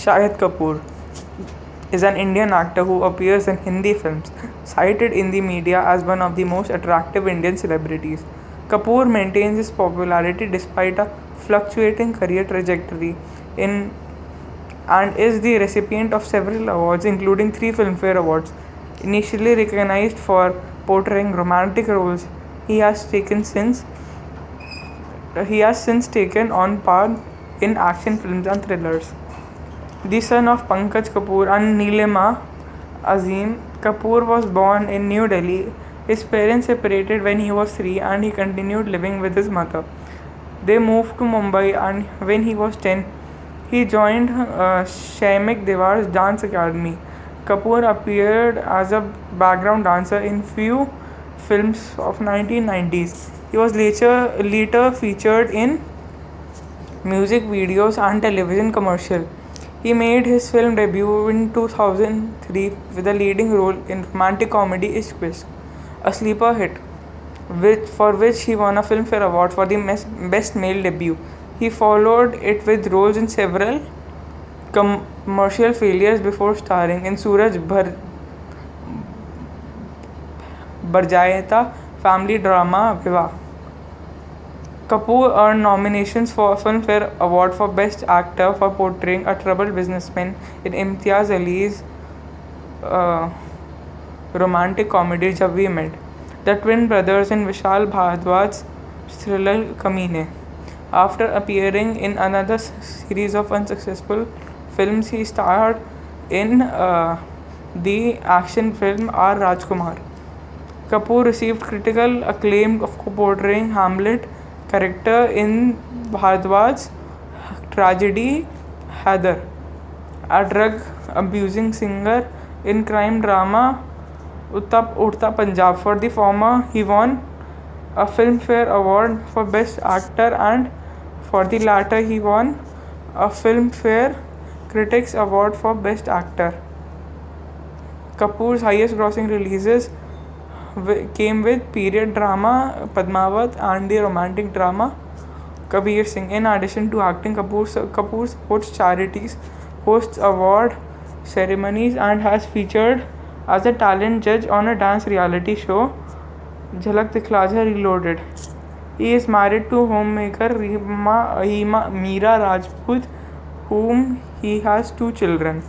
Shahid Kapoor is an Indian actor who appears in Hindi films, cited in the media as one of the most attractive Indian celebrities. Kapoor maintains his popularity despite a fluctuating career trajectory in and is the recipient of several awards including 3 Filmfare Awards. Initially recognized for portraying romantic roles, he has taken since he has since taken on part in action films and thrillers. The son of Pankaj Kapoor and Neelima Azim, Kapoor was born in New Delhi. His parents separated when he was three and he continued living with his mother. They moved to Mumbai and when he was 10, he joined uh, Shamik Devar's dance academy. Kapoor appeared as a background dancer in few films of 1990s. He was later later featured in music videos and television commercial. He made his film debut in 2003 with a leading role in romantic comedy Ishq a sleeper hit, which, for which he won a Filmfare Award for the Best Male Debut. He followed it with roles in several commercial failures before starring in Suraj Bhar Barjayeta family drama Viva. Kapoor earn nomination for Filmfare award for best actor for portraying a trouble businessman in Imtiaz Ali's romantic comedy Jab we met the twin brothers in Vishal Bhardwaj thriller Kaminey after appearing in another series of unsuccessful film he star in the action film R Rajkumar Kapoor received critical acclaim of कोपोर्ड्रिंग Hamlet character in Bhardwaj's tragedy Heather, a drug abusing singer in crime drama Utap Udta Punjab. For the former, he won a Filmfare Award for Best Actor, and for the latter, he won a Filmfare Critics Award for Best Actor. Kapoor's highest grossing releases came with period drama Padmaavat and the romantic drama Kabir Singh in addition to acting Kapoor Kapoor supports charities host award ceremonies and has featured as a talent जज on a dance reality show झलक दिखलाजा reloaded he is married to home maker Reema Hima Meera Rajput home he has to children